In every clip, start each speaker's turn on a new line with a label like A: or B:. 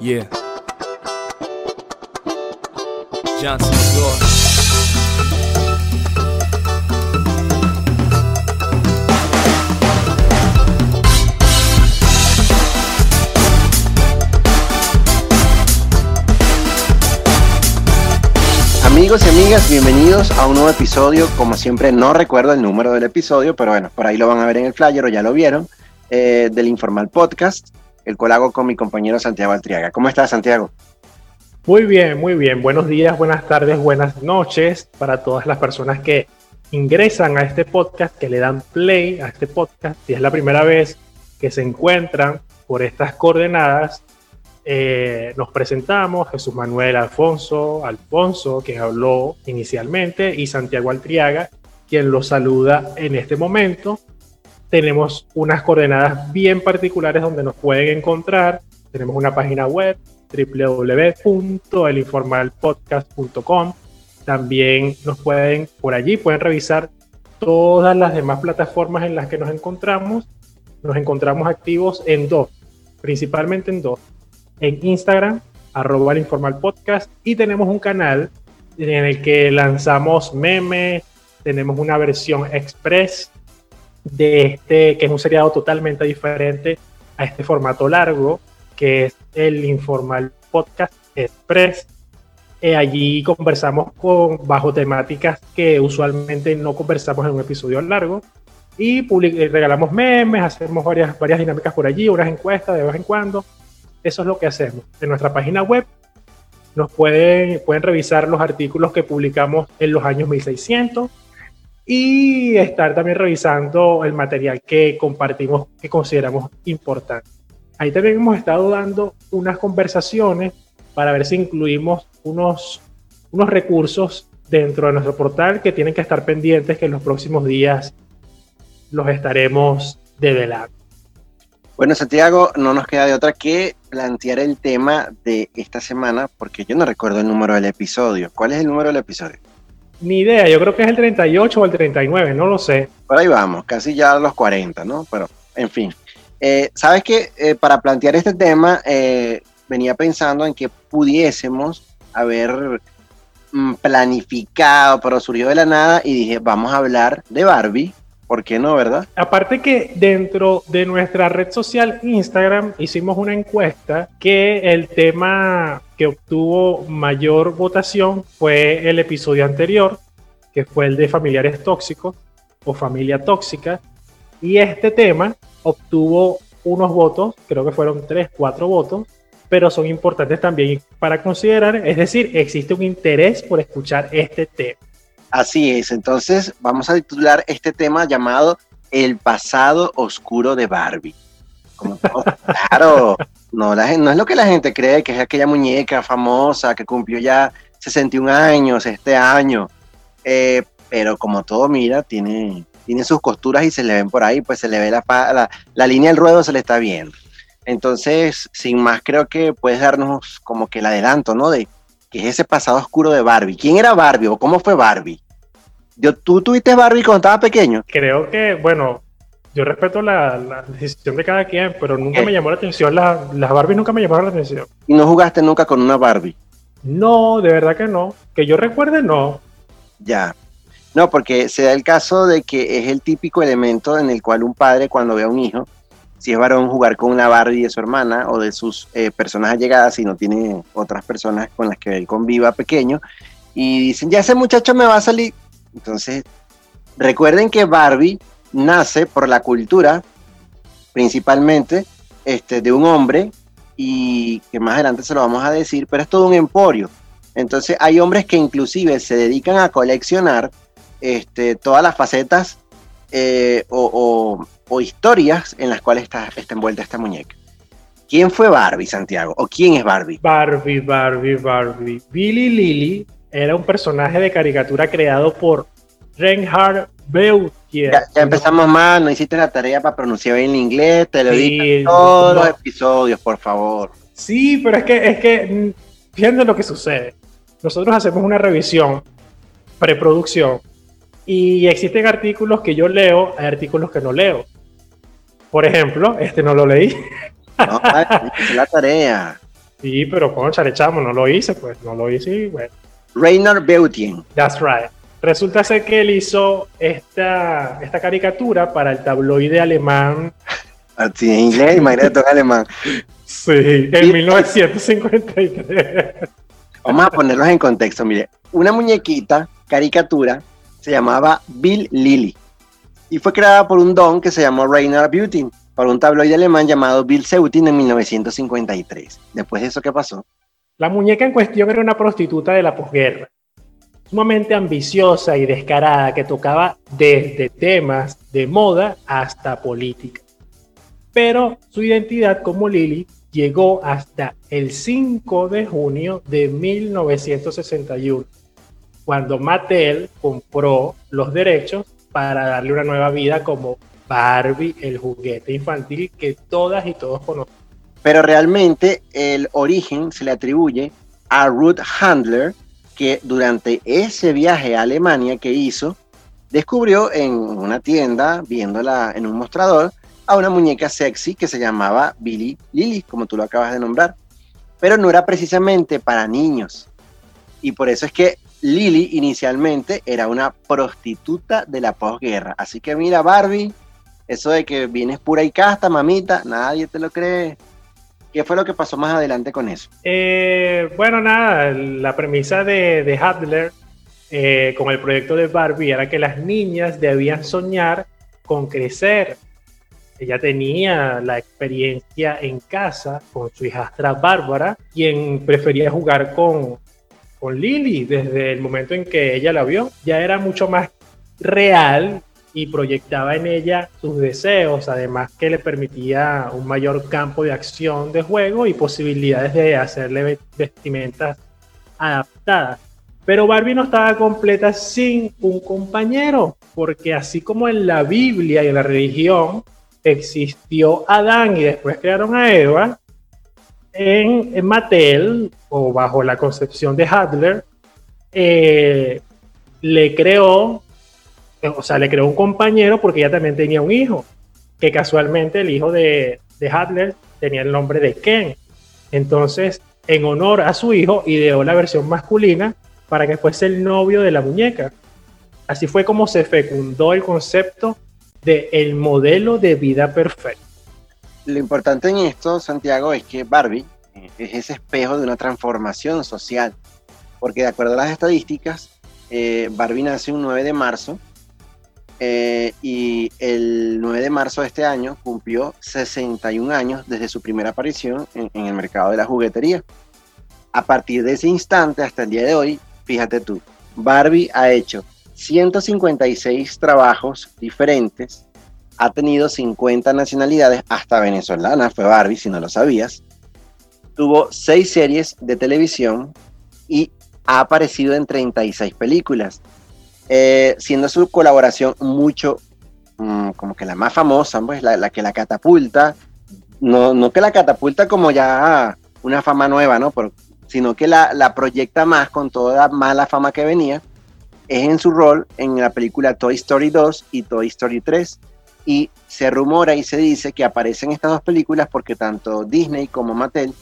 A: Yeah. Johnson Floor.
B: Amigos y amigas, bienvenidos a un nuevo episodio. Como siempre, no recuerdo el número del episodio, pero bueno, por ahí lo van a ver en el flyer o ya lo vieron, eh, del Informal Podcast, el cual con mi compañero Santiago Altriaga. ¿Cómo estás, Santiago?
C: Muy bien, muy bien. Buenos días, buenas tardes, buenas noches para todas las personas que ingresan a este podcast, que le dan play a este podcast. Si es la primera vez que se encuentran por estas coordenadas, eh, nos presentamos, Jesús Manuel Alfonso, Alfonso, que habló inicialmente, y Santiago Altriaga, quien los saluda en este momento. Tenemos unas coordenadas bien particulares donde nos pueden encontrar. Tenemos una página web www.elinformalpodcast.com. También nos pueden, por allí pueden revisar todas las demás plataformas en las que nos encontramos. Nos encontramos activos en dos, principalmente en dos en Instagram, arroba el y tenemos un canal en el que lanzamos memes, tenemos una versión express de este, que es un seriado totalmente diferente a este formato largo, que es el informal podcast express. Eh, allí conversamos con, bajo temáticas que usualmente no conversamos en un episodio largo y eh, regalamos memes, hacemos varias, varias dinámicas por allí, unas encuestas de vez en cuando eso es lo que hacemos. En nuestra página web nos pueden, pueden revisar los artículos que publicamos en los años 1600 y estar también revisando el material que compartimos, que consideramos importante. Ahí también hemos estado dando unas conversaciones para ver si incluimos unos, unos recursos dentro de nuestro portal que tienen que estar pendientes que en los próximos días los estaremos develando.
B: Bueno, Santiago, no nos queda de otra que plantear el tema de esta semana, porque yo no recuerdo el número del episodio. ¿Cuál es el número del episodio?
C: Ni idea, yo creo que es el 38 o el 39, no lo sé.
B: Por ahí vamos, casi ya a los 40, ¿no? Pero, en fin. Eh, Sabes que eh, para plantear este tema, eh, venía pensando en que pudiésemos haber mm, planificado, pero surgió de la nada y dije, vamos a hablar de Barbie ¿Por qué no, verdad?
C: Aparte que dentro de nuestra red social Instagram hicimos una encuesta que el tema que obtuvo mayor votación fue el episodio anterior, que fue el de familiares tóxicos o familia tóxica. Y este tema obtuvo unos votos, creo que fueron 3, 4 votos, pero son importantes también para considerar, es decir, existe un interés por escuchar este tema.
B: Así es, entonces vamos a titular este tema llamado El pasado oscuro de Barbie. claro, no, no es lo que la gente cree, que es aquella muñeca famosa que cumplió ya 61 años este año, eh, pero como todo mira, tiene, tiene sus costuras y se le ven por ahí, pues se le ve la, la, la línea del ruedo, se le está viendo. Entonces, sin más, creo que puedes darnos como que el adelanto, ¿no? De que es ese pasado oscuro de Barbie. ¿Quién era Barbie o cómo fue Barbie? Yo, ¿Tú tuviste Barbie cuando estabas pequeño?
C: Creo que, bueno, yo respeto la, decisión de cada quien, pero nunca me llamó la atención. las Barbie nunca me llamaron la atención.
B: ¿Y no jugaste nunca con una Barbie?
C: No, de verdad que no. Que yo recuerde, no.
B: Ya. No, porque se da el caso de que es el típico elemento en el cual un padre cuando ve a un hijo, si es varón, jugar con una Barbie de su hermana o de sus eh, personas allegadas, si no tiene otras personas con las que él conviva pequeño, y dicen, ya ese muchacho me va a salir, entonces, recuerden que Barbie nace por la cultura, principalmente, este, de un hombre, y que más adelante se lo vamos a decir, pero es todo un emporio. Entonces, hay hombres que inclusive se dedican a coleccionar este, todas las facetas eh, o, historias en las cuales está, está envuelta esta muñeca. ¿Quién fue Barbie, Santiago? ¿O quién es Barbie?
C: Barbie, Barbie, Barbie. Billy Lily era un personaje de caricatura creado por Reinhard Beutier.
B: Ya, empezamos mal, no hiciste la tarea para pronunciar bien el inglés, te lo sí, todos los episodios, por favor.
C: Sí, pero es que, es que, mm, fíjense lo que sucede. Nosotros hacemos una revisión, preproducción, y existen artículos que yo leo, hay artículos que no leo. Por ejemplo, este no lo leí.
B: No, es la tarea.
C: Sí, pero concha, le echamos, no lo hice, pues no lo hice y bueno.
B: Rainer Beutien.
C: That's right. Resulta ser que él hizo esta, esta caricatura para el tabloide alemán.
B: Así en inglés, imagínate en alemán.
C: Sí, en 1953.
B: Vamos a ponerlos en contexto. Mire, una muñequita, caricatura, se llamaba Bill Lilly y fue creada por un don que se llamó Rainer Beauty para un tabloide alemán llamado Bill Seutin en 1953. Después de eso, ¿qué pasó?
C: La muñeca en cuestión era una prostituta de la posguerra, sumamente ambiciosa y descarada que tocaba desde temas de moda hasta política. Pero su identidad como Lily llegó hasta el 5 de junio de 1961, cuando Mattel compró los derechos para darle una nueva vida como Barbie, el juguete infantil que todas y todos conocen.
B: Pero realmente el origen se le atribuye a Ruth Handler, que durante ese viaje a Alemania que hizo, descubrió en una tienda, viéndola en un mostrador, a una muñeca sexy que se llamaba Billy Lily, como tú lo acabas de nombrar. Pero no era precisamente para niños. Y por eso es que Lily inicialmente era una prostituta de la posguerra. Así que mira, Barbie, eso de que vienes pura y casta, mamita, nadie te lo cree. ¿Qué fue lo que pasó más adelante con eso?
C: Eh, bueno, nada, la premisa de, de Hadler eh, con el proyecto de Barbie era que las niñas debían soñar con crecer. Ella tenía la experiencia en casa con su hijastra Bárbara, quien prefería jugar con, con Lily desde el momento en que ella la vio. Ya era mucho más real y proyectaba en ella sus deseos, además que le permitía un mayor campo de acción de juego y posibilidades de hacerle vestimentas adaptadas. Pero Barbie no estaba completa sin un compañero, porque así como en la Biblia y en la religión existió Adán y después crearon a Eva, en, Mattel, o bajo la concepción de Hadler, eh, le creó o sea, le creó un compañero porque ella también tenía un hijo, que casualmente el hijo de, de Hadler tenía el nombre de Ken. Entonces, en honor a su hijo, ideó la versión masculina para que fuese el novio de la muñeca. Así fue como se fecundó el concepto de el modelo de vida perfecta.
B: Lo importante en esto, Santiago, es que Barbie eh, es ese espejo de una transformación social, porque de acuerdo a las estadísticas, eh, Barbie nace un 9 de marzo eh, y el 9 de marzo de este año cumplió 61 años desde su primera aparición en, el mercado de la juguetería. A partir de ese instante hasta el día de hoy, fíjate tú, Barbie ha hecho 156 trabajos diferentes, ha tenido 50 nacionalidades, hasta venezolana fue Barbie, si no lo sabías, tuvo 6 series de televisión y ha aparecido en 36 películas. Eh, siendo su colaboración mucho, mm, como que la más famosa, pues la, que la catapulta, no, no, que la catapulta como ya una fama nueva, ¿no? sino que la, la, proyecta más con toda la mala fama que venía, es en su rol en la película Toy Story 2 y Toy Story 3. Y se rumora y se dice que aparecen estas dos películas porque tanto Disney como Mattel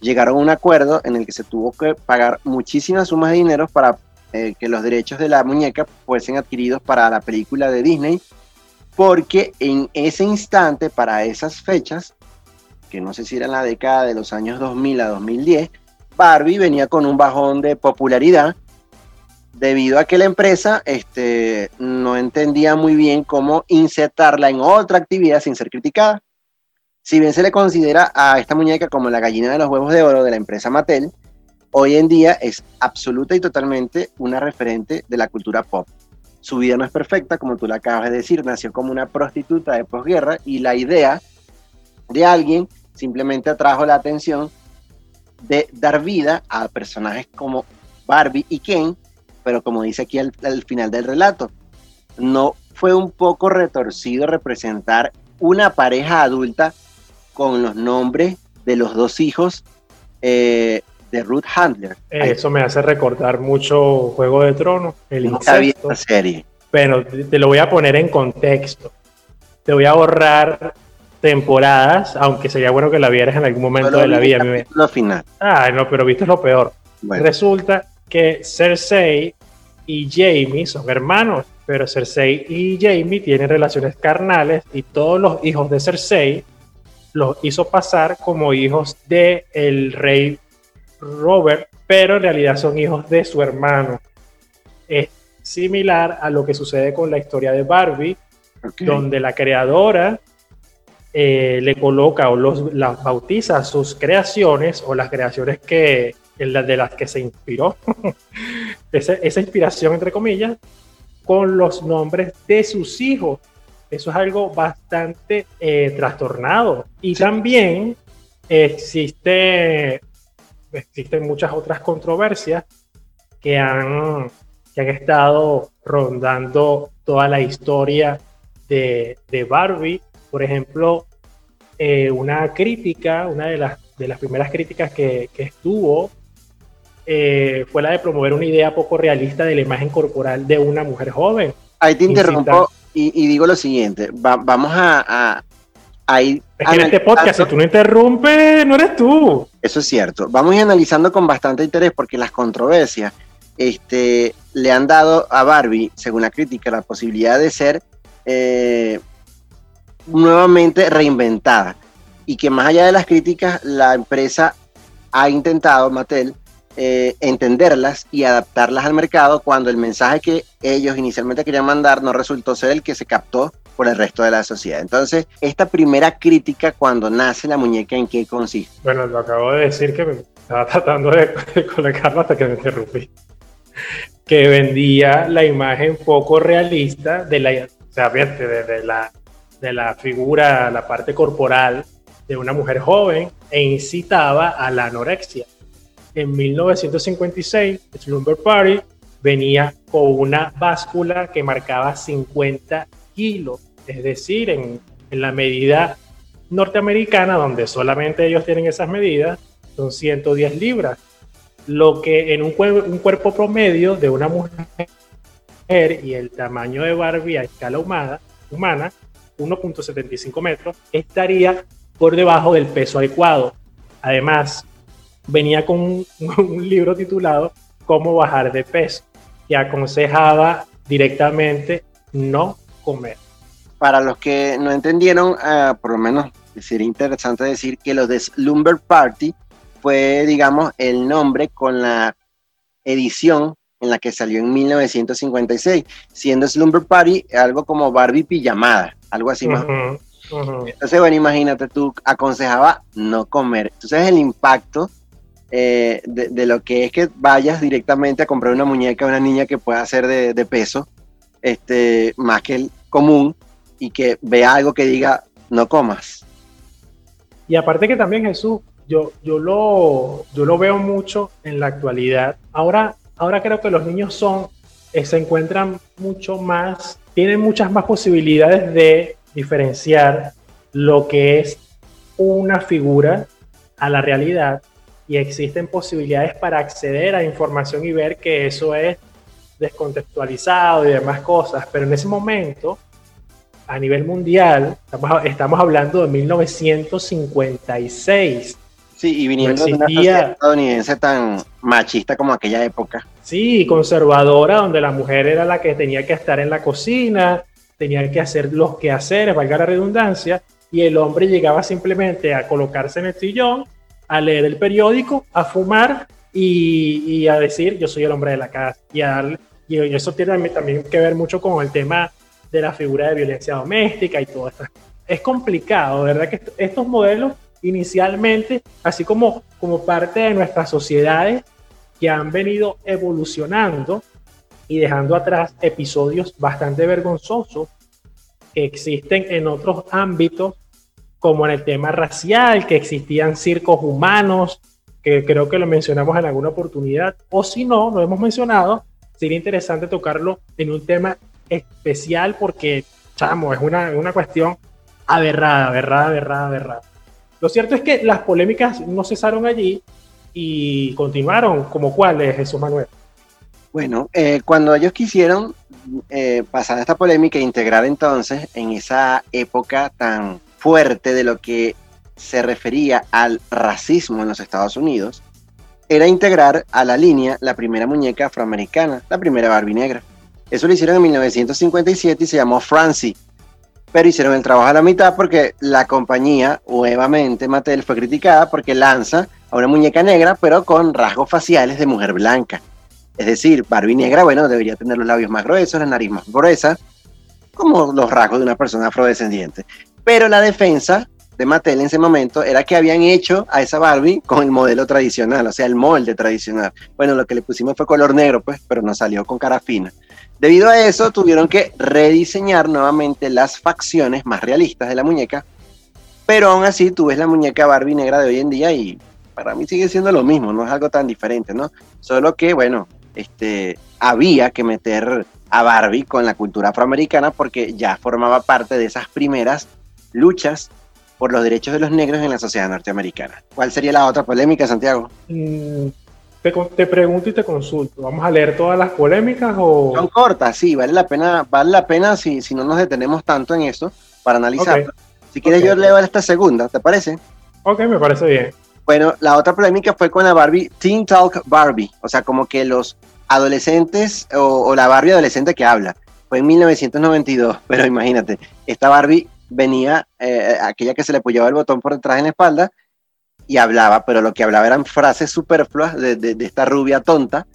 B: llegaron a un acuerdo en el que se tuvo que pagar muchísimas sumas de dinero para eh, que los derechos de la muñeca fuesen adquiridos para la película de Disney, porque en ese instante, para esas fechas, que no sé si era la década de los años 2000 a 2010, Barbie venía con un bajón de popularidad debido a que la empresa este, no entendía muy bien cómo insertarla en otra actividad sin ser criticada. Si bien se le considera a esta muñeca como la gallina de los huevos de oro de la empresa Mattel, hoy en día es absoluta y totalmente una referente de la cultura pop. Su vida no es perfecta, como tú la acabas de decir, nació como una prostituta de posguerra y la idea de alguien simplemente atrajo la atención de dar vida a personajes como Barbie y Ken, pero como dice aquí al, final del relato, no fue un poco retorcido representar una pareja adulta con los nombres de los dos hijos eh, de Ruth Handler.
C: Eso me hace recordar mucho Juego de Tronos, el incesto.
B: serie.
C: Pero te lo voy a poner en contexto. Te voy a ahorrar temporadas, aunque sería bueno que la vieras en algún momento de la
B: vi
C: vida.
B: capítulo final.
C: Ah, no, pero viste lo peor.
B: Bueno,
C: Resulta que Cersei y Jamie son hermanos, pero Cersei y Jamie tienen relaciones carnales y todos los hijos de Cersei los hizo pasar como hijos de el rey Robert, pero en realidad son hijos de su hermano. Es similar a lo que sucede con la historia de Barbie, donde la creadora eh, le coloca o los, las bautiza sus creaciones o las creaciones que, de las que se inspiró, esa, esa inspiración entre comillas, con los nombres de sus hijos. Eso es algo bastante eh, trastornado. Y también existe, existen muchas otras controversias que han, que han estado rondando toda la historia de, de Barbie. Por ejemplo, eh, una crítica, una de las, de las primeras críticas que, que estuvo eh, fue la de promover una idea poco realista de la imagen corporal de una mujer joven.
B: Ahí te interrumpo y, y digo lo siguiente. Va- vamos a, a,
C: Es que en este podcast, si tú no interrumpes, no eres tú.
B: Eso es cierto. Vamos a ir analizando con bastante interés porque las controversias este, le han dado a Barbie, según la crítica, la posibilidad de ser eh, nuevamente reinventada. Y que más allá de las críticas, la empresa ha intentado, Mattel, eh, entenderlas y adaptarlas al mercado cuando el mensaje que ellos inicialmente querían mandar no resultó ser el que se captó por el resto de la sociedad. Entonces, esta primera crítica cuando nace la muñeca, ¿en qué consiste?
C: Bueno, lo acabo de decir que me estaba tratando de, colocarlo hasta que me interrumpí. Que vendía la imagen poco realista de la, o sea, de, de la, de la figura, la parte corporal de una mujer joven e incitaba a la anorexia. En 1956, Slumber Party venía con una báscula que marcaba 50 kilos, es decir, en, la medida norteamericana, donde solamente ellos tienen esas medidas, son 110 libras. Lo que en un cuerpo promedio de una mujer y el tamaño de Barbie a escala humana, humana 1.75 metros, estaría por debajo del peso adecuado. Además, venía con un, un libro titulado Cómo bajar de peso, que aconsejaba directamente no comer.
B: Para los que no entendieron, ah, por lo menos sería interesante decir que los de Slumber Party fue, digamos, el nombre con la edición en la que salió en 1956, siendo Slumber Party algo como Barbie pijamada, algo así más. Entonces, bueno, imagínate, tú aconsejaba no comer. Entonces, el impacto eh, de, de lo que es que vayas directamente a comprar una muñeca a una niña que pueda ser de, de peso, este, más que el común, y que vea algo que diga no comas.
C: Y aparte que también Jesús, yo, yo, lo, yo lo veo mucho en la actualidad. Ahora, ahora creo que los niños son, eh, se encuentran mucho más, tienen muchas más posibilidades de diferenciar lo que es una figura a la realidad y existen posibilidades para acceder a información y ver que eso es descontextualizado y demás cosas, pero en ese momento a nivel mundial, estamos, estamos hablando de 1956.
B: Sí, y viniendo de una sociedad estadounidense tan machista como aquella época.
C: Sí, conservadora, donde la mujer era la que tenía que estar en la cocina, tenía que hacer los quehaceres, valga la redundancia, y el hombre llegaba simplemente a colocarse en el sillón, a leer el periódico, a fumar y, y a decir yo soy el hombre de la casa. Y, a darle- y eso tiene también que ver mucho con el tema de la figura de violencia doméstica y todo esto. Es complicado, ¿verdad? Que est- estos modelos inicialmente, así como, como parte de nuestras sociedades, que han venido evolucionando y dejando atrás episodios bastante vergonzosos que existen en otros ámbitos, como en el tema racial, que existían circos humanos, que creo que lo mencionamos en alguna oportunidad, o si no, lo hemos mencionado, sería interesante tocarlo en un tema especial porque, chamo, es una, una cuestión aberrada, aberrada, aberrada, aberrada. Lo cierto es que las polémicas no cesaron allí y continuaron, como cuáles, Jesús Manuel.
B: Bueno, eh, cuando ellos quisieron eh, pasar esta polémica e integrar entonces en esa época tan fuerte de lo que se refería al racismo en los Estados Unidos era integrar a la línea la primera muñeca afroamericana, la primera Barbie negra. Eso lo hicieron en 1957 y se llamó Francie. Pero hicieron el trabajo a la mitad porque la compañía, nuevamente Mattel, fue criticada porque lanza a una muñeca negra, pero con rasgos faciales de mujer blanca. Es decir, Barbie negra, bueno, debería tener los labios más gruesos, la nariz más gruesa, como los rasgos de una persona afrodescendiente. Pero la defensa de Mattel en ese momento era que habían hecho a esa Barbie con el modelo tradicional, o sea, el molde tradicional. Bueno, lo que le pusimos fue color negro, pues, pero nos salió con cara fina. Debido a eso, tuvieron que rediseñar nuevamente las facciones más realistas de la muñeca, pero aún así tú ves la muñeca Barbie negra de hoy en día y para mí sigue siendo lo mismo, no es algo tan diferente, ¿no? Solo que, bueno, este, había que meter a Barbie con la cultura afroamericana porque ya formaba parte de esas primeras luchas por los derechos de los negros en la sociedad norteamericana. ¿Cuál sería la otra polémica, Santiago?
C: Mm, te, pregunto y te consulto. ¿Vamos a leer todas las polémicas o...?
B: Son cortas, sí, vale la pena, vale la pena si, si no nos detenemos tanto en eso para analizarlo. Si quieres yo leo esta segunda, ¿te parece?
C: Ok, me parece bien.
B: Bueno, la otra polémica fue con la Barbie Teen Talk Barbie, o sea, como que los adolescentes o, o la Barbie adolescente que habla. Fue en 1992, pero imagínate, esta Barbie venía eh, aquella que se le apoyaba el botón por detrás en la espalda y hablaba, pero lo que hablaba eran frases superfluas de, esta rubia tonta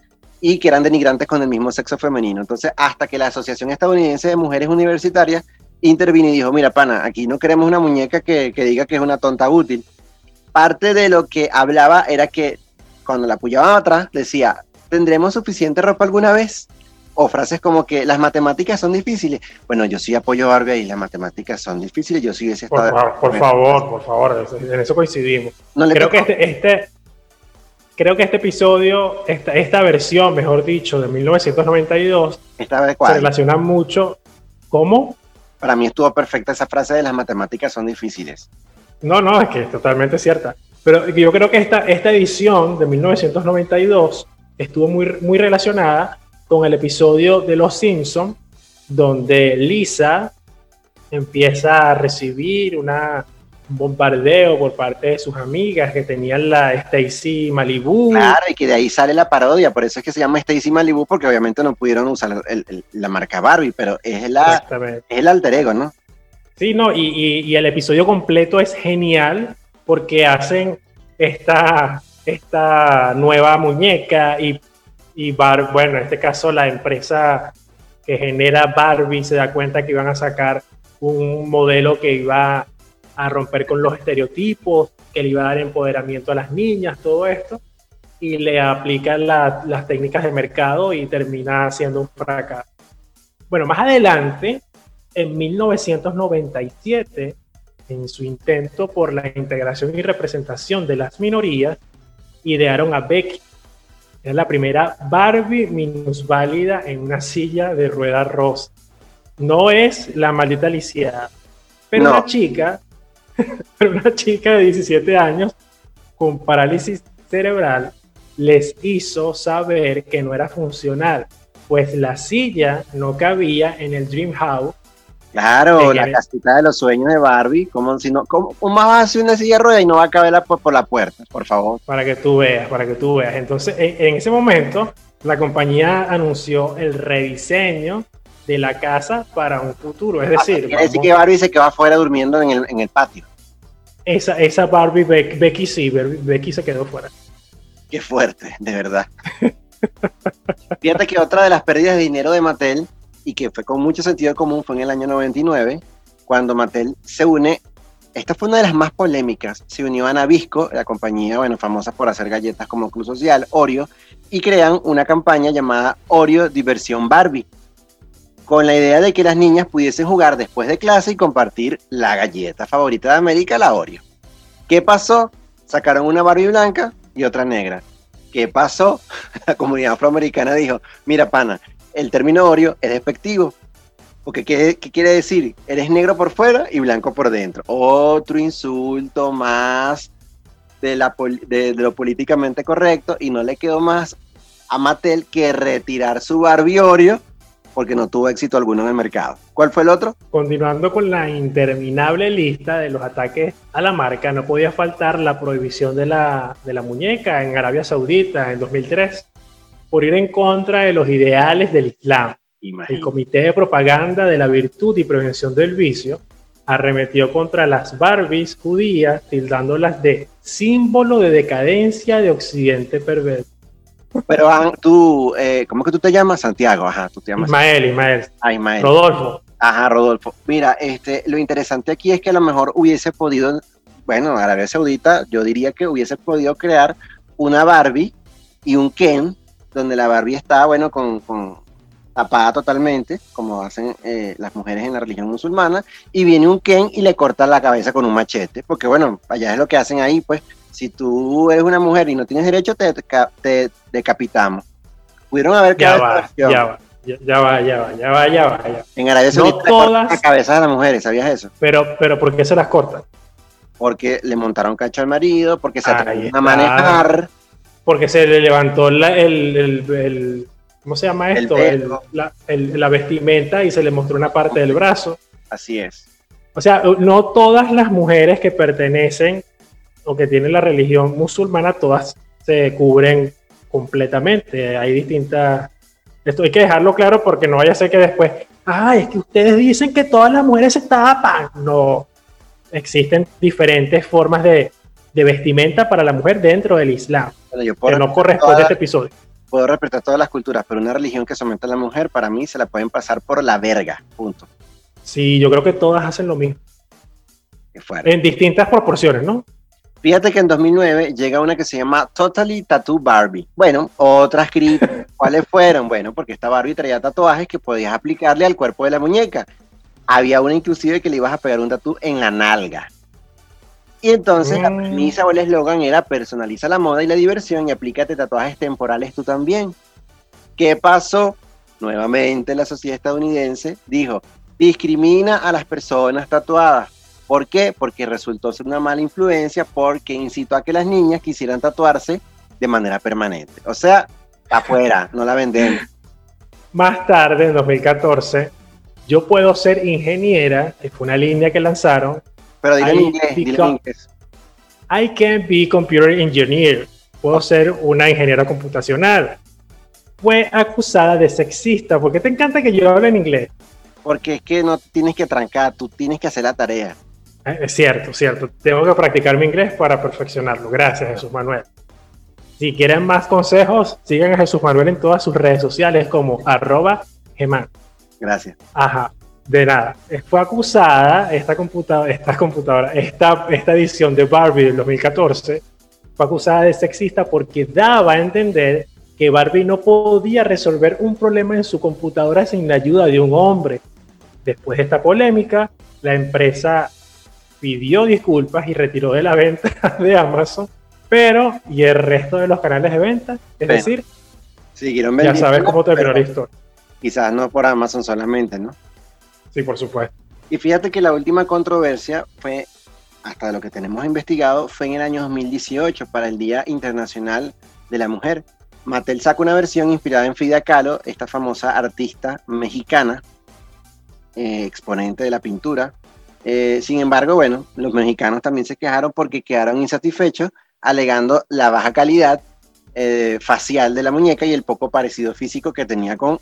B: y que eran denigrantes con el mismo sexo femenino. Entonces, hasta que la Asociación Estadounidense de Mujeres Universitarias intervino y dijo, mira, pana, aquí no queremos una muñeca que, que diga que es una tonta útil. Parte de lo que hablaba era que cuando la apoyaban atrás, decía, ¿tendremos suficiente ropa alguna vez? O frases como que las matemáticas son difíciles. Bueno, yo sí apoyo a Barbie y las matemáticas son difíciles. Yo sí
C: ese por, favor, por favor, por favor, en eso coincidimos. creo, que este, este, creo que este episodio, esta, esta versión, mejor dicho, de 1992, esta se relaciona mucho. ¿Cómo?
B: Para mí estuvo perfecta esa frase de las matemáticas son difíciles.
C: No, no, es que es totalmente cierta. Pero yo creo que esta, esta edición de 1992 estuvo muy, muy relacionada con el episodio de Los Simpson, donde Lisa empieza a recibir una, un bombardeo por parte de sus amigas que tenían la Stacy Malibu.
B: Claro, y que de ahí sale la parodia, por eso es que se llama Stacy Malibu, porque obviamente no pudieron usar la marca Barbie, pero es, la, el alter ego, ¿no?
C: Sí, no, y, y, el episodio completo es genial porque hacen esta, esta nueva muñeca y y Bar, bueno, en este caso la empresa que genera Barbie se da cuenta que iban a sacar un modelo que iba a romper con los estereotipos, que le iba a dar empoderamiento a las niñas, todo esto, y le aplican las técnicas de mercado y termina siendo un fracaso. Bueno, más adelante, en 1997, en su intento por la integración y representación de las minorías, idearon a Becky, es la primera Barbie minusválida en una silla de rueda rosa. No es la maldita lisiada, pero una chica, pero una chica de 17 años con parálisis cerebral les hizo saber que no era funcional, pues la silla no cabía en el Dream House
B: Claro, la casita de los sueños de Barbie, como si no, ¿cómo, más hace una silla de rueda y no va a caber por, por, la puerta, por favor?
C: Para que tú veas, para que tú veas. Entonces, en, ese momento, la compañía anunció el rediseño de la casa para un futuro, es decir...
B: quiere decir que Barbie se quedó afuera durmiendo en el, en el patio.
C: Esa, esa Barbie, Becky sí, Becky se quedó fuera.
B: Qué fuerte, de verdad. Fíjate que otra de las pérdidas de dinero de Mattel y que fue con mucho sentido común fue en el año 99, cuando Mattel se une, esta fue una de las más polémicas, se unió a Nabisco, la compañía, bueno, famosa por hacer galletas como Club Social, Oreo, y crean una campaña llamada Oreo Diversión Barbie, con la idea de que las niñas pudiesen jugar después de clase y compartir la galleta favorita de América, la Oreo. ¿Qué pasó? Sacaron una Barbie blanca y otra negra. ¿Qué pasó? La comunidad afroamericana dijo, mira pana, el término Oreo es despectivo. ¿qué, quiere decir? Eres negro por fuera y blanco por dentro. Otro insulto más de, lo políticamente correcto y no le quedó más a Mattel que retirar su Barbie Oreo porque no tuvo éxito alguno en el mercado. ¿Cuál fue el otro?
C: Continuando con la interminable lista de los ataques a la marca, no podía faltar la prohibición de la, de la muñeca en Arabia Saudita en 2003 por ir en contra de los ideales del Islam. El Comité de Propaganda de la Virtud y Prevención del Vicio arremetió contra las Barbies judías, tildándolas de símbolo de decadencia de Occidente perverso.
B: Pero tú, eh, ¿cómo que tú te llamas? Santiago, ajá, tú te llamas.
C: Ismael, Ismael.
B: Ah, Ismael.
C: Rodolfo.
B: Ajá, Rodolfo. Mira, este, lo interesante aquí es que a lo mejor hubiese podido, bueno, Arabia Saudita, yo diría que hubiese podido crear una Barbie y un Ken, donde la Barbie está, bueno, con, con tapada totalmente, como hacen eh, las mujeres en la religión musulmana, y viene un Ken y le corta la cabeza con un machete, porque bueno, allá es lo que hacen ahí, pues si tú eres una mujer y no tienes derecho, te, te decapitamos. Pudieron haber
C: ya va, ya va, ya, va, ya va, ya va, ya va,
B: En Arabia Saudita
C: no todas,
B: la cabeza de las mujeres, ¿sabías eso?
C: Pero, pero ¿por qué se las cortan?
B: Porque le montaron cacho al marido, porque se atreven a manejar.
C: Porque se le levantó el, el, ¿cómo se llama esto? La, la vestimenta y se le mostró una parte del brazo.
B: Así es.
C: O sea, no todas las mujeres que pertenecen o que tienen la religión musulmana, todas se cubren completamente. Hay distintas... Esto hay que dejarlo claro porque no vaya a ser que después, ah, es que ustedes dicen que todas las mujeres se tapan. No, existen diferentes formas de, vestimenta para la mujer dentro del Islam.
B: Yo que
C: no corresponde a este episodio.
B: Puedo respetar todas las culturas, pero una religión que somete a la mujer, para mí se la pueden pasar por la verga. Punto.
C: Sí, yo creo que todas hacen lo mismo. En distintas proporciones, ¿no?
B: Fíjate que en 2009 llega una que se llama Totally Tattoo Barbie. Bueno, otras críticas. ¿Cuáles fueron? Bueno, porque esta Barbie traía tatuajes que podías aplicarle al cuerpo de la muñeca. Había una inclusive que le ibas a pegar un tatu en la nalga. Y entonces la mm. premisa o el eslogan era personaliza la moda y la diversión y aplícate tatuajes temporales tú también. ¿Qué pasó? Nuevamente la sociedad estadounidense dijo, discrimina a las personas tatuadas ¿Por qué? Porque resultó ser una mala influencia porque incitó a que las niñas quisieran tatuarse de manera permanente. O sea, afuera, no la vendemos.
C: Más tarde, en 2014, yo puedo ser ingeniera, que fue una línea que lanzaron.
B: Pero dile en inglés, dile en inglés.
C: I can be computer engineer. Puedo ser una ingeniera computacional. Fue acusada de sexista. ¿Por qué te encanta que yo hable en inglés?
B: Porque es que no tienes que trancar, tú tienes que hacer la tarea.
C: Eh, es cierto, cierto. Tengo que practicar mi inglés para perfeccionarlo. Gracias, Jesús Manuel. Si quieren más consejos, sigan a Jesús Manuel en todas sus redes sociales como arroba geman.
B: Gracias.
C: Ajá, de nada. Fue acusada esta computadora, esta computadora, esta, esta edición de Barbie del 2014, fue acusada de sexista porque daba a entender que Barbie no podía resolver un problema en su computadora sin la ayuda de un hombre. Después de esta polémica, la empresa pidió disculpas y retiró de la venta de Amazon, pero y el resto de los canales de venta, es decir,
B: siguieron
C: ya sabes cómo terminó la historia.
B: Quizás no por Amazon solamente, ¿no?
C: Sí, por supuesto.
B: Y fíjate que la última controversia fue, hasta lo que tenemos investigado, fue en el año 2018 para el Día Internacional de la Mujer. Mattel saca una versión inspirada en Frida Kahlo, esta famosa artista mexicana, eh, exponente de la pintura, eh, sin embargo, bueno, los mexicanos también se quejaron porque quedaron insatisfechos, alegando la baja calidad eh, facial de la muñeca y el poco parecido físico que tenía con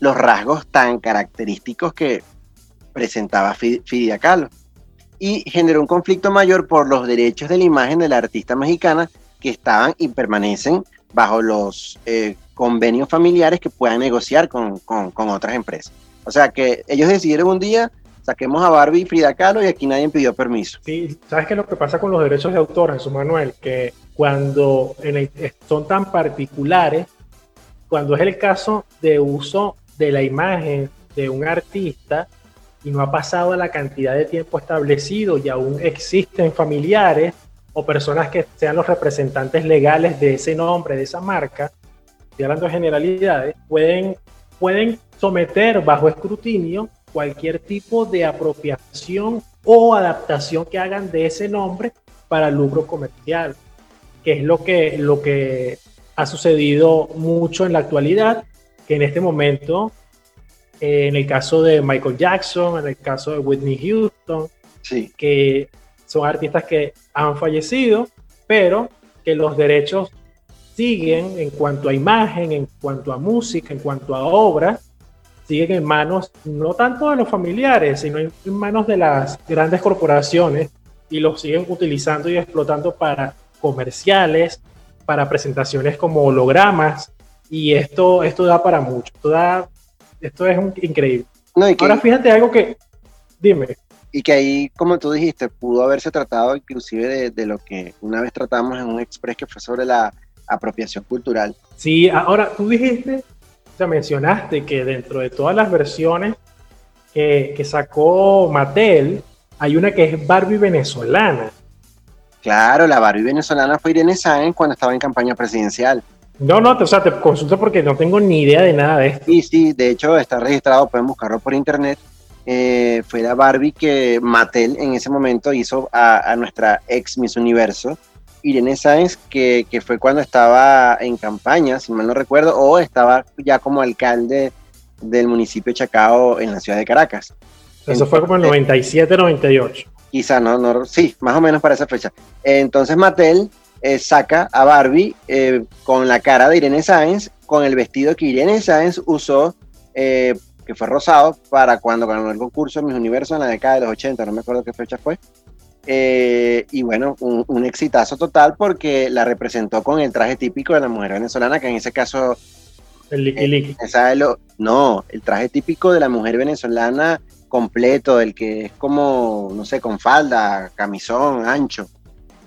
B: los rasgos tan característicos que presentaba Frida Kahlo. Y generó un conflicto mayor por los derechos de la imagen de la artista mexicana que estaban y permanecen bajo los eh, convenios familiares que puedan negociar con, con otras empresas. O sea que ellos decidieron un día saquemos a Barbie y Frida Kahlo y aquí nadie pidió permiso.
C: Sí, ¿sabes qué es lo que pasa con los derechos de autor, Jesús Manuel? Que cuando son tan particulares, cuando es el caso de uso de la imagen de un artista y no ha pasado la cantidad de tiempo establecido y aún existen familiares o personas que sean los representantes legales de ese nombre, de esa marca, estoy hablando de generalidades, pueden, pueden someter bajo escrutinio cualquier tipo de apropiación o adaptación que hagan de ese nombre para lucro comercial, que es lo que, lo que ha sucedido mucho en la actualidad, que en este momento eh, en el caso de Michael Jackson, en el caso de Whitney Houston,
B: Sí.
C: que son artistas que han fallecido, pero que los derechos siguen en cuanto a imagen, en cuanto a música, en cuanto a obra, siguen en manos no tanto de los familiares, sino en manos de las grandes corporaciones y los siguen utilizando y explotando para comerciales, para presentaciones como hologramas y esto, esto da para mucho, esto, da, esto es un- increíble.
B: No, y que,
C: Ahora fíjate algo que, dime,
B: y que ahí, como tú dijiste, pudo haberse tratado inclusive de, de lo que una vez tratamos en un express que fue sobre la apropiación cultural.
C: Sí, ahora tú dijiste, o sea, mencionaste que dentro de todas las versiones que, que sacó Mattel, hay una que es Barbie venezolana.
B: Claro, la Barbie venezolana fue Irene Sáenz cuando estaba en campaña presidencial.
C: No, no, o sea, te consulto porque no tengo ni idea de nada de esto.
B: Y sí, de hecho está registrado, pueden buscarlo por internet. Eh, fue la Barbie que Mattel en ese momento hizo a, a nuestra ex Miss Universo, Irene Sáenz, que, que fue cuando estaba en campaña, si mal no recuerdo, o estaba ya como alcalde del municipio de Chacao en la ciudad de Caracas.
C: Eso fue como el 97, 98.
B: Quizá, no, no, sí, más o menos para esa fecha. Entonces Mattel eh, saca a Barbie eh, con la cara de Irene Sáenz, con el vestido que Irene Sáenz usó, eh, que fue rosado, para cuando ganó el concurso Mis Universo en la década de los 80, no me acuerdo qué fecha fue. Y bueno, un, un exitazo total porque la representó con el traje típico de la mujer venezolana, que en ese caso
C: El Licky Licky.
B: ¿Sabe lo? No, el traje típico de la mujer venezolana completo, el que es como, no sé, con falda, camisón, ancho.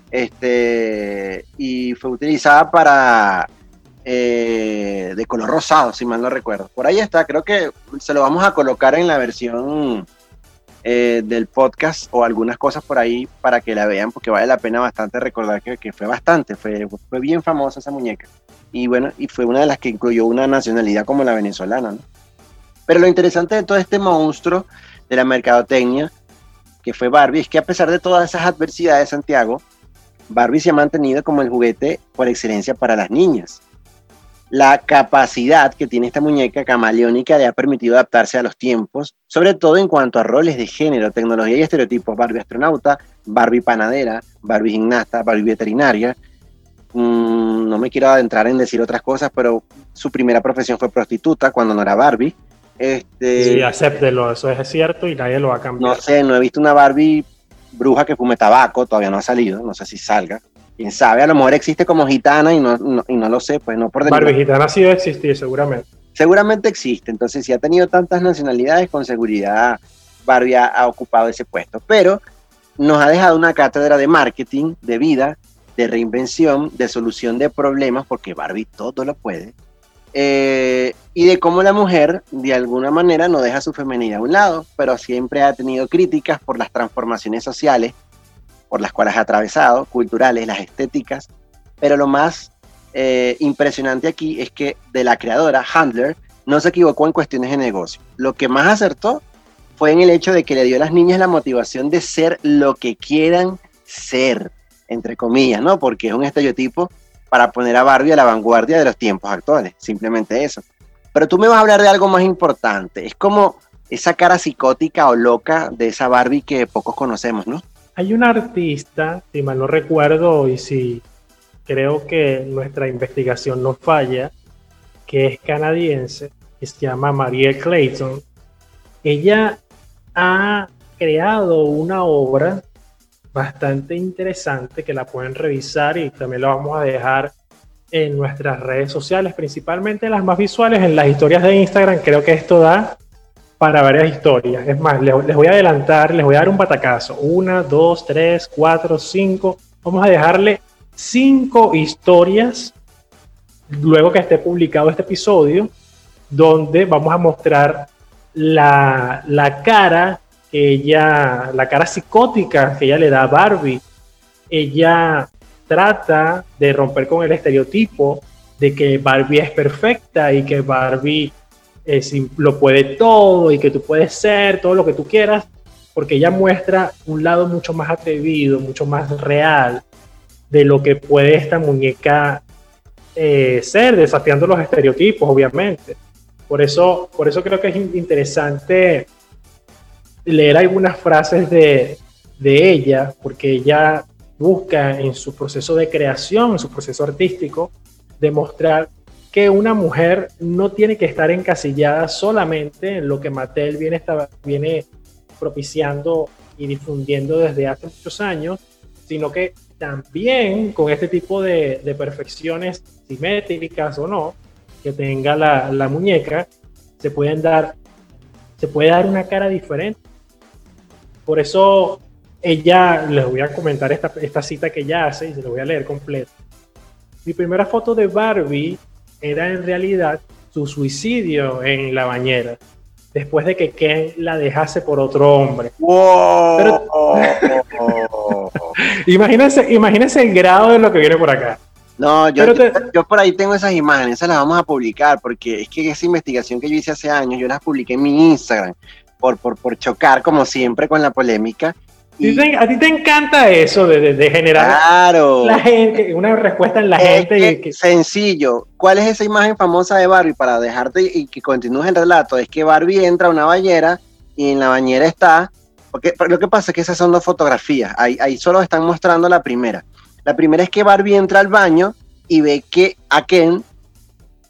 B: Este, y fue utilizada para eh, de color rosado, si mal no recuerdo. Por ahí está, creo que se lo vamos a colocar en la versión eh, del podcast o algunas cosas por ahí para que la vean, porque vale la pena bastante recordar que, que fue bastante, fue, fue bien famosa esa muñeca y bueno, y fue una de las que incluyó una nacionalidad como la venezolana, ¿no? Pero lo interesante de todo este monstruo de la mercadotecnia, que fue Barbie, es que a pesar de todas esas adversidades, Santiago, Barbie se ha mantenido como el juguete por excelencia para las niñas. La capacidad que tiene esta muñeca camaleónica le ha permitido adaptarse a los tiempos, sobre todo en cuanto a roles de género, tecnología y estereotipos. Barbie astronauta, Barbie panadera, Barbie gimnasta, Barbie veterinaria, Mm, no me quiero adentrar en decir otras cosas, pero su primera profesión fue prostituta cuando no era Barbie. Este,
C: Sí, acéptelo, eso es cierto y nadie lo va a
B: no
C: cambiar.
B: sé, no he visto una Barbie bruja que fume tabaco, todavía no ha salido, no sé si salga. Quién sabe, a lo mejor existe como gitana y no, no- y no lo sé, pues no por
C: Barbie gitana sí debe existir, seguramente.
B: Seguramente existe, entonces si ha tenido tantas nacionalidades, con seguridad Barbie ha, ha ocupado ese puesto. Pero nos ha dejado una cátedra de marketing, de vida, de reinvención, de solución de problemas, porque Barbie todo lo puede, eh, y de cómo la mujer, de alguna manera, no deja su femenidad a un lado, pero siempre ha tenido críticas por las transformaciones sociales por las cuales ha atravesado, culturales, las estéticas, pero lo más eh, impresionante aquí es que de la creadora, Handler, no se equivocó en cuestiones de negocio. Lo que más acertó fue en el hecho de que le dio a las niñas la motivación de ser lo que quieran ser, entre comillas, ¿no? Porque es un estereotipo para poner a Barbie a la vanguardia de los tiempos actuales, simplemente eso. Pero tú me vas a hablar de algo más importante, es como esa cara psicótica o loca de esa Barbie que pocos conocemos, ¿no?
C: Hay una artista, si mal no recuerdo y si creo que nuestra investigación no falla, que es canadiense, que se llama Marielle Clayton. Ella ha creado una obra bastante interesante que la pueden revisar y también la vamos a dejar en nuestras redes sociales, principalmente las más visuales, en las historias de Instagram. Creo que esto da para varias historias. Es más, les, les voy a adelantar, les voy a dar un batacazo. Una, dos, tres, cuatro, cinco. Vamos a dejarle cinco historias luego que esté publicado este episodio, donde vamos a mostrar la, la cara ella, la cara psicótica que ella le da a Barbie. Ella trata de romper con el estereotipo de que Barbie es perfecta y que Barbie si lo puede todo y que tú puedes ser todo lo que tú quieras, porque ella muestra un lado mucho más atrevido, mucho más real de lo que puede esta muñeca eh, ser, desafiando los estereotipos, obviamente. Por eso, por eso creo que es interesante leer algunas frases de, de ella, porque ella busca en su proceso de creación, en su proceso artístico, demostrar que una mujer no tiene que estar encasillada solamente en lo que Mattel viene, viene propiciando y difundiendo desde hace muchos años, sino que también con este tipo de, de perfecciones simétricas o no, que tenga la, la, muñeca, se pueden dar, se puede dar una cara diferente. Por eso ella, les voy a comentar esta, esta cita que ella hace y se lo voy a leer completo. Mi primera foto de Barbie era en realidad su suicidio en la bañera después de que Ken la dejase por otro hombre.
B: ¡Wow!
C: imagínense, imagínense el grado de lo que viene por acá.
B: No, yo, yo, por ahí tengo esas imágenes, esas las vamos a publicar, porque es que esa investigación que yo hice hace años, yo las publiqué en mi Instagram, por, por, por chocar, como siempre, con la polémica.
C: a ti te encanta eso de, de, generar la gente, una respuesta en la gente.
B: Que, Sencillo. ¿Cuál es esa imagen famosa de Barbie para dejarte y que continúes el relato? Es que Barbie entra a una bañera y en la bañera está. Porque lo que pasa es que esas son dos fotografías. Ahí, ahí solo están mostrando la primera. La primera es que Barbie entra al baño y ve que a Ken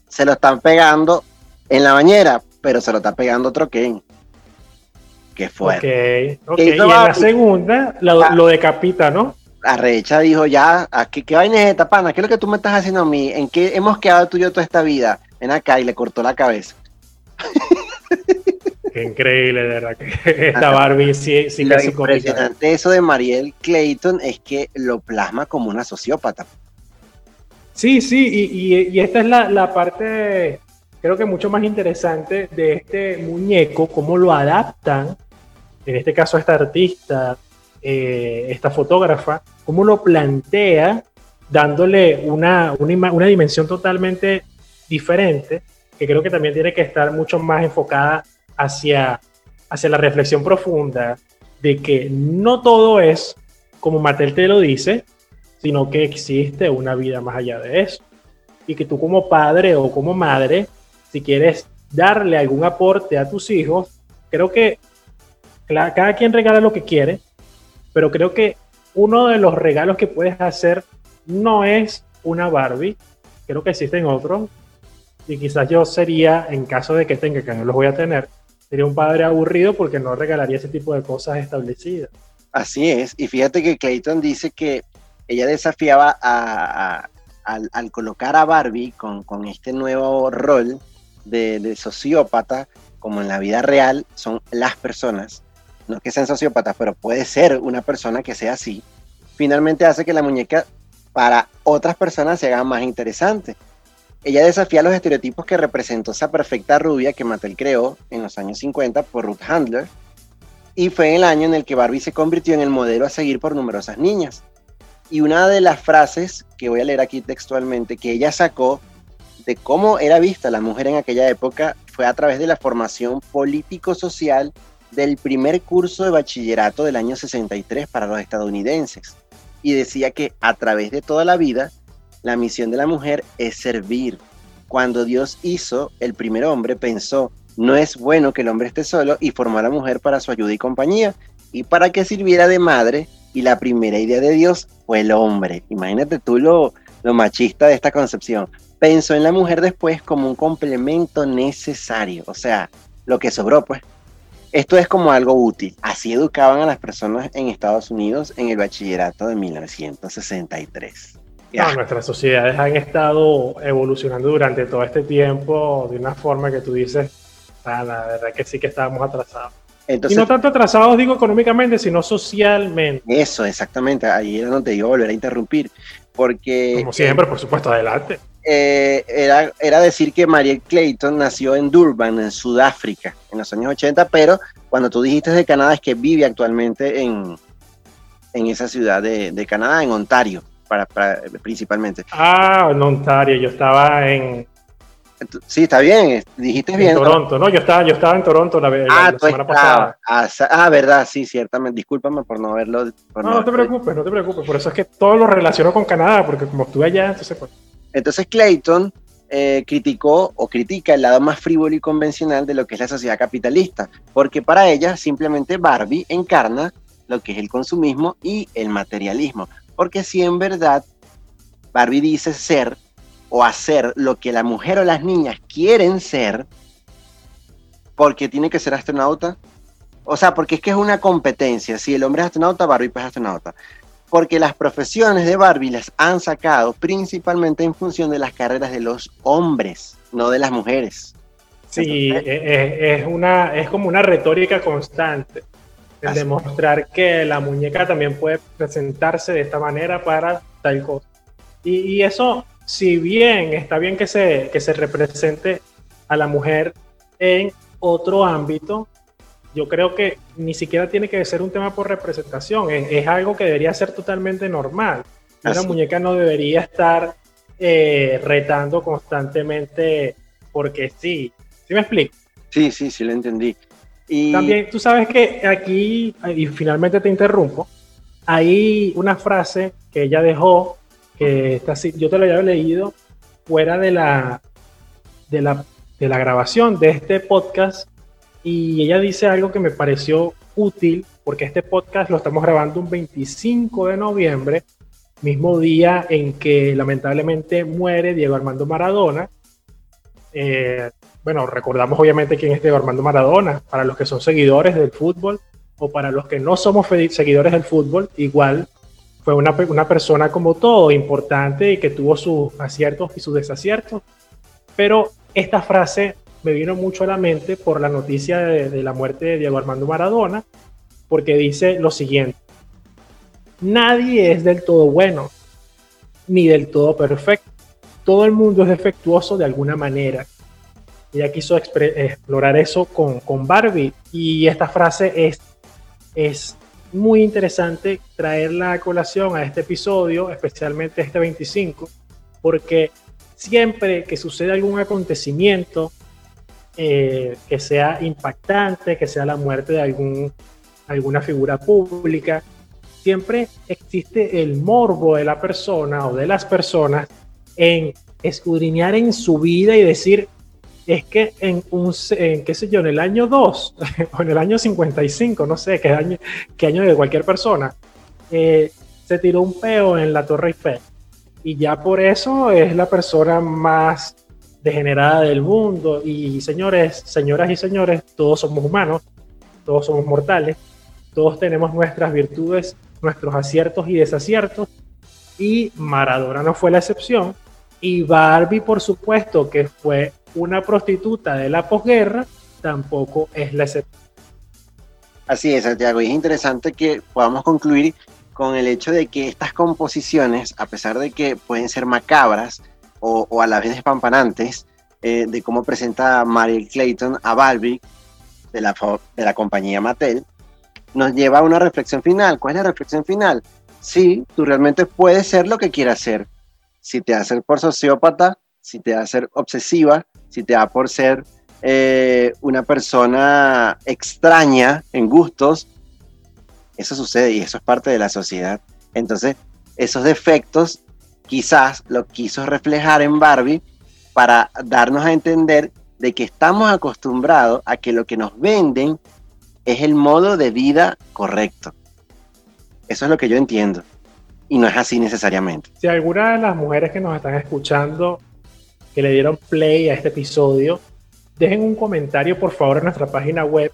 B: se lo están pegando en la bañera, pero se lo está pegando otro Ken. Qué fuerte.
C: Ok, okay. y en la segunda lo, ah. lo decapita, ¿no?
B: La recha dijo ya, ¿qué, ¿qué vaina es esta, pana? ¿Qué es lo que tú me estás haciendo a mí? ¿En qué hemos quedado tú y yo toda esta vida? Ven acá y le cortó la cabeza.
C: Qué increíble, de verdad. Que esta Barbie sí, sí
B: Lo impresionante eso de Marielle Clayton es que lo plasma como una sociópata.
C: Sí, sí, y, y, esta es la, la, parte, creo que mucho más interesante de este muñeco, cómo lo adaptan, en este caso esta artista, eh, esta fotógrafa, cómo lo plantea, dándole una, una, una dimensión totalmente diferente, que creo que también tiene que estar mucho más enfocada hacia, hacia la reflexión profunda de que no todo es como Mattel te lo dice, sino que existe una vida más allá de eso. Y que tú como padre o como madre, si quieres darle algún aporte a tus hijos, creo que cada quien regala lo que quiere, pero creo que uno de los regalos que puedes hacer no es una Barbie, creo que existen otros, y quizás yo sería, en caso de que tenga, que no los voy a tener, sería un padre aburrido porque no regalaría ese tipo de cosas establecidas.
B: Así es, y fíjate que Clayton dice que ella desafiaba a, al, colocar a Barbie con, este nuevo rol de, sociópata, como en la vida real son las personas, no que sean sociópatas, pero puede ser una persona que sea así, finalmente hace que la muñeca para otras personas se haga más interesante. Ella desafía los estereotipos que representó esa perfecta rubia que Mattel creó en los años 50 por Ruth Handler, y fue el año en el que Barbie se convirtió en el modelo a seguir por numerosas niñas. Y una de las frases que voy a leer aquí textualmente, que ella sacó de cómo era vista la mujer en aquella época, fue a través de la formación político-social del primer curso de bachillerato del año 63 para los estadounidenses. Y decía que a través de toda la vida, la misión de la mujer es servir. Cuando Dios hizo el primer hombre, pensó, no es bueno que el hombre esté solo y formó a la mujer para su ayuda y compañía y para que sirviera de madre. Y la primera idea de Dios fue el hombre. Imagínate tú lo, lo machista de esta concepción. Pensó en la mujer después como un complemento necesario, o sea, lo que sobró, pues. Esto es como algo útil. Así educaban a las personas en Estados Unidos en el bachillerato de 1963.
C: No, nuestras sociedades han estado evolucionando durante todo este tiempo de una forma que tú dices, ah, la verdad que sí que estábamos atrasados. y no tanto atrasados, digo, económicamente, sino socialmente.
B: Eso, exactamente. Ahí era donde yo volver a interrumpir. Porque.
C: Como siempre, por supuesto, adelante.
B: Eh, era, era decir que Marielle Clayton nació en Durban, en Sudáfrica, en los años 80, pero cuando tú dijiste de Canadá es que vive actualmente en, en esa ciudad de, de Canadá, en Ontario para, principalmente.
C: Ah, en Ontario, yo estaba en...
B: Sí, está bien, dijiste
C: en
B: bien.
C: Toronto, ¿no? Yo estaba, yo estaba en Toronto la,
B: ah, semana pasada. Ah, ah, verdad, sí, ciertamente. Discúlpame por no verlo.
C: no, no, te preocupes, no te preocupes. Por eso es que todo lo relaciono con Canadá, porque como estuve allá, entonces pues.
B: Entonces Clayton eh, criticó o critica el lado más frívolo y convencional de lo que es la sociedad capitalista, porque para ella simplemente Barbie encarna lo que es el consumismo y el materialismo, porque si en verdad Barbie dice ser o hacer lo que la mujer o las niñas quieren ser, porque tiene que ser astronauta, o sea, porque es que es una competencia, si el hombre es astronauta, Barbie pues es astronauta, porque las profesiones de Barbie las han sacado principalmente en función de las carreras de los hombres, no de las mujeres.
C: Sí, e, e, es, una, es como una retórica constante, el demostrar que la muñeca también puede presentarse de esta manera para tal cosa. Y, eso, si bien está bien que se, que se represente a la mujer en otro ámbito, yo creo que ni siquiera tiene que ser un tema por representación, es, algo que debería ser totalmente normal. Una muñeca no debería estar eh, retando constantemente porque sí. ¿Sí me explico?
B: Sí, sí, sí, lo entendí.
C: Y... También tú sabes que aquí, y finalmente te interrumpo, hay una frase que ella dejó, que está así, yo te lo había leído fuera de la, de la, de la grabación de este podcast y ella dice algo que me pareció útil porque este podcast lo estamos grabando un 25 de noviembre, mismo día en que lamentablemente muere Diego Armando Maradona. Eh, bueno, recordamos obviamente quién es Diego Armando Maradona, para los que son seguidores del fútbol o para los que no somos seguidores del fútbol, igual fue una, una persona como todo, importante y que tuvo sus aciertos y sus desaciertos, pero esta frase me vino mucho a la mente por la noticia de, la muerte de Diego Armando Maradona, porque dice lo siguiente, nadie es del todo bueno, ni del todo perfecto. Todo el mundo es defectuoso de alguna manera. Ella quiso explorar eso con, con, Barbie y esta frase es, es muy interesante traerla a colación a este episodio, especialmente este 25, porque siempre que sucede algún acontecimiento eh, que sea impactante, que sea la muerte de algún, alguna figura pública. Siempre existe el morbo de la persona o de las personas en escudriñar en su vida y decir, es que en un, en, qué sé yo, en el año 2 o en el año 55, no sé qué año, qué año de cualquier persona, eh, se tiró un peo en la Torre Eiffel. Y ya por eso es la persona más degenerada del mundo. Y señores, señoras y señores, todos somos humanos, todos somos mortales, todos tenemos nuestras virtudes, nuestros aciertos y desaciertos. Y Maradona no fue la excepción. Y Barbie, por supuesto, que fue una prostituta de la posguerra, tampoco es la excepción.
B: Así es, Santiago. Y es interesante que podamos concluir con el hecho de que estas composiciones, a pesar de que pueden ser macabras, o, a la vez espampanantes eh, de cómo presenta Mariel Clayton a Barbie de la, de la compañía Mattel, nos lleva a una reflexión final. ¿Cuál es la reflexión final? Sí, tú realmente puedes ser lo que quieras ser. Si te hace por sociópata, si te hace ser obsesiva, si te da por ser eh, una persona extraña en gustos, eso sucede y eso es parte de la sociedad. Entonces, esos defectos quizás lo quiso reflejar en Barbie para darnos a entender de que estamos acostumbrados a que lo que nos venden es el modo de vida correcto. Eso es lo que yo entiendo. Y no es así necesariamente.
C: Si alguna de las mujeres que nos están escuchando, que le dieron play a este episodio, dejen un comentario por favor en nuestra página web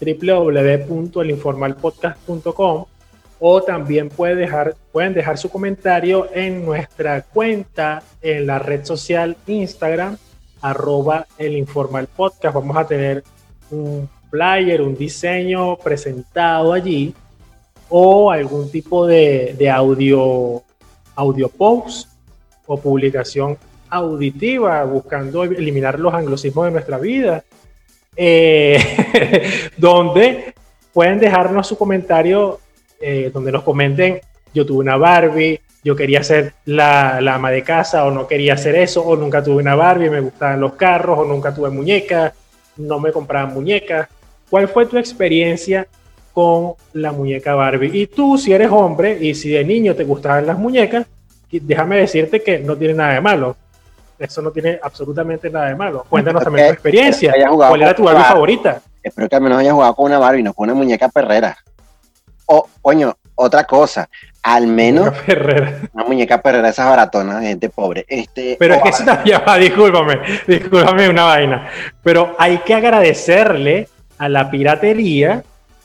C: www.elinformalpodcast.com o también dejar, pueden dejar su comentario en nuestra cuenta en la red social Instagram, arroba el informal podcast. Vamos a tener un flyer, un diseño presentado allí o algún tipo de, de audio, audio post o publicación auditiva buscando eliminar los anglosismos de nuestra vida, eh, donde pueden dejarnos su comentario eh, donde nos comenten, yo tuve una Barbie, yo quería ser la, la, ama de casa o no quería hacer eso, o nunca tuve una Barbie, me gustaban los carros, o nunca tuve muñecas, no me compraban muñecas. ¿Cuál fue tu experiencia con la muñeca Barbie? Y tú, si eres hombre y si de niño te gustaban las muñecas, déjame decirte que no tiene nada de malo. eso no tiene absolutamente nada de malo. Cuéntanos también tu experiencia.
B: hayas
C: ¿Cuál era tu Barbie
B: Barbie.
C: favorita?
B: Espero que al menos haya jugado con una Barbie, no con una muñeca perrera. O, coño, otra cosa, al menos
C: Una
B: muñeca perrera, esas baratonas de gente pobre. Este,
C: Pero es que eso también va, discúlpame, discúlpame una vaina. Pero hay que agradecerle a la piratería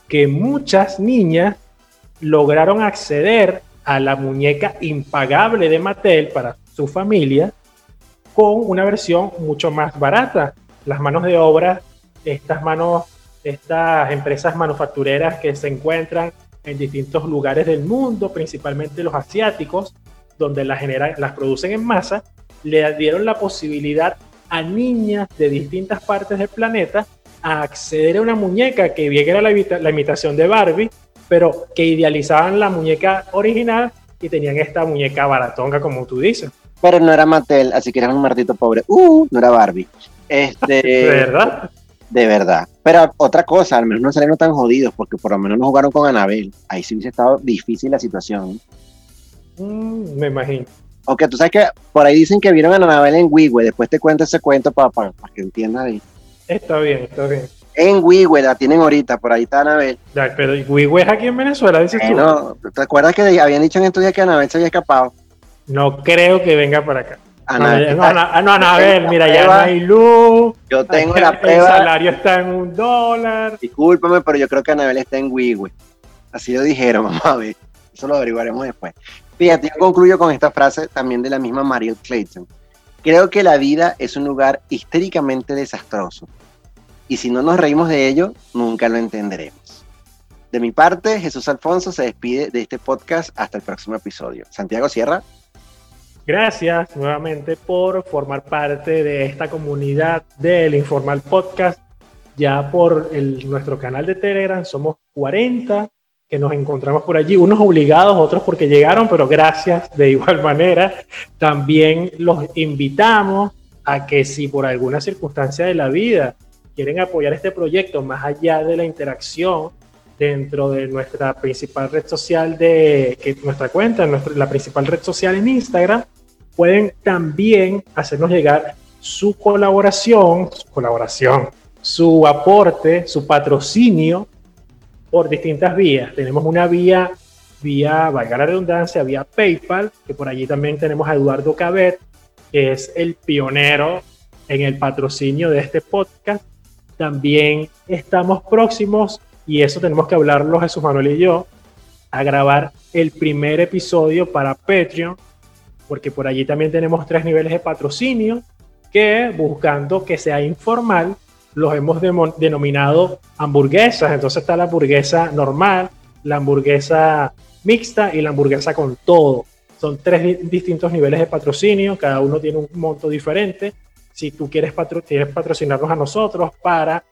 C: que muchas niñas lograron acceder a la muñeca impagable de Mattel para su familia con una versión mucho más barata. Las manos de obra, estas manos, estas empresas manufactureras que se encuentran en distintos lugares del mundo, principalmente los asiáticos, donde las, generan, las producen en masa, le dieron la posibilidad a niñas de distintas partes del planeta a acceder a una muñeca que bien era la, imita- la imitación de Barbie, pero que idealizaban la muñeca original y tenían esta muñeca baratonga, como tú dices.
B: Pero no era Mattel, así que eras un martito pobre. Uh, no era Barbie. Este,
C: ¿De verdad?
B: De verdad. Pero otra cosa, al menos no salieron tan jodidos, porque por lo menos no jugaron con Anabel. Ahí sí hubiese estado difícil la situación.
C: Mm, me imagino.
B: Aunque tú sabes que por ahí dicen que vieron a Anabel en Wigwe. Después te cuento ese cuento para que entiendas ahí.
C: Está bien, está bien.
B: En Wigwe la tienen ahorita, por ahí está Anabel.
C: Ya, pero Wigwe es aquí en Venezuela, dices tú.
B: Bueno, ¿te acuerdas que habían dicho en estos días que Anabel se había escapado?
C: No creo que venga para acá.
B: Anabel,
C: no, no, no, Anabel, mira, ya no hay luz.
B: yo tengo
C: el,
B: la
C: el
B: prueba.
C: salario está en un dólar.
B: Discúlpame, pero yo creo que Anabel está en Wigwe. Así lo dijeron, vamos a ver. Eso lo averiguaremos después. Fíjate, yo concluyo con esta frase también de la misma Mariel Clayton. Creo que la vida es un lugar históricamente desastroso. Y si no nos reímos de ello, nunca lo entenderemos. De mi parte, Jesús Alfonso se despide de este podcast hasta el próximo episodio. Santiago Sierra,
C: Gracias nuevamente por formar parte de esta comunidad del Informal Podcast. Ya por el- nuestro canal de Telegram somos 40 que nos encontramos por allí, unos obligados, otros porque llegaron, pero gracias de igual manera. También los invitamos a que si por alguna circunstancia de la vida quieren apoyar este proyecto más allá de la interacción dentro de nuestra principal red social de que nuestra cuenta, nuestra, la principal red social en Instagram, pueden también hacernos llegar su colaboración, su colaboración, su aporte, su patrocinio por distintas vías. Tenemos una vía, vía, valga la redundancia, vía PayPal, que por allí también tenemos a Eduardo Cabet, que es el pionero en el patrocinio de este podcast. También estamos próximos, y eso tenemos que hablarlo Jesús Manuel y yo, a grabar el primer episodio para Patreon, porque por allí también tenemos tres niveles de patrocinio que buscando que sea informal, los hemos denominado hamburguesas. Entonces está la hamburguesa normal, la hamburguesa mixta y la hamburguesa con todo. Son tres di- distintos niveles de patrocinio, cada uno tiene un monto diferente. Si tú quieres, patro- quieres patrocinarnos a nosotros para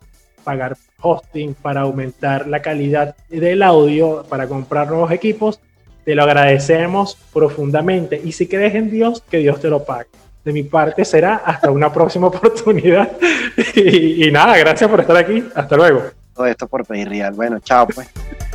C: pagar hosting, para aumentar la calidad del audio, para comprar nuevos equipos, te lo agradecemos profundamente. Y si crees en Dios, que Dios te lo pague. De mi parte será hasta una próxima oportunidad. y, y nada, gracias por estar aquí. Hasta luego.
B: todo esto por pedir real. Bueno, chao pues.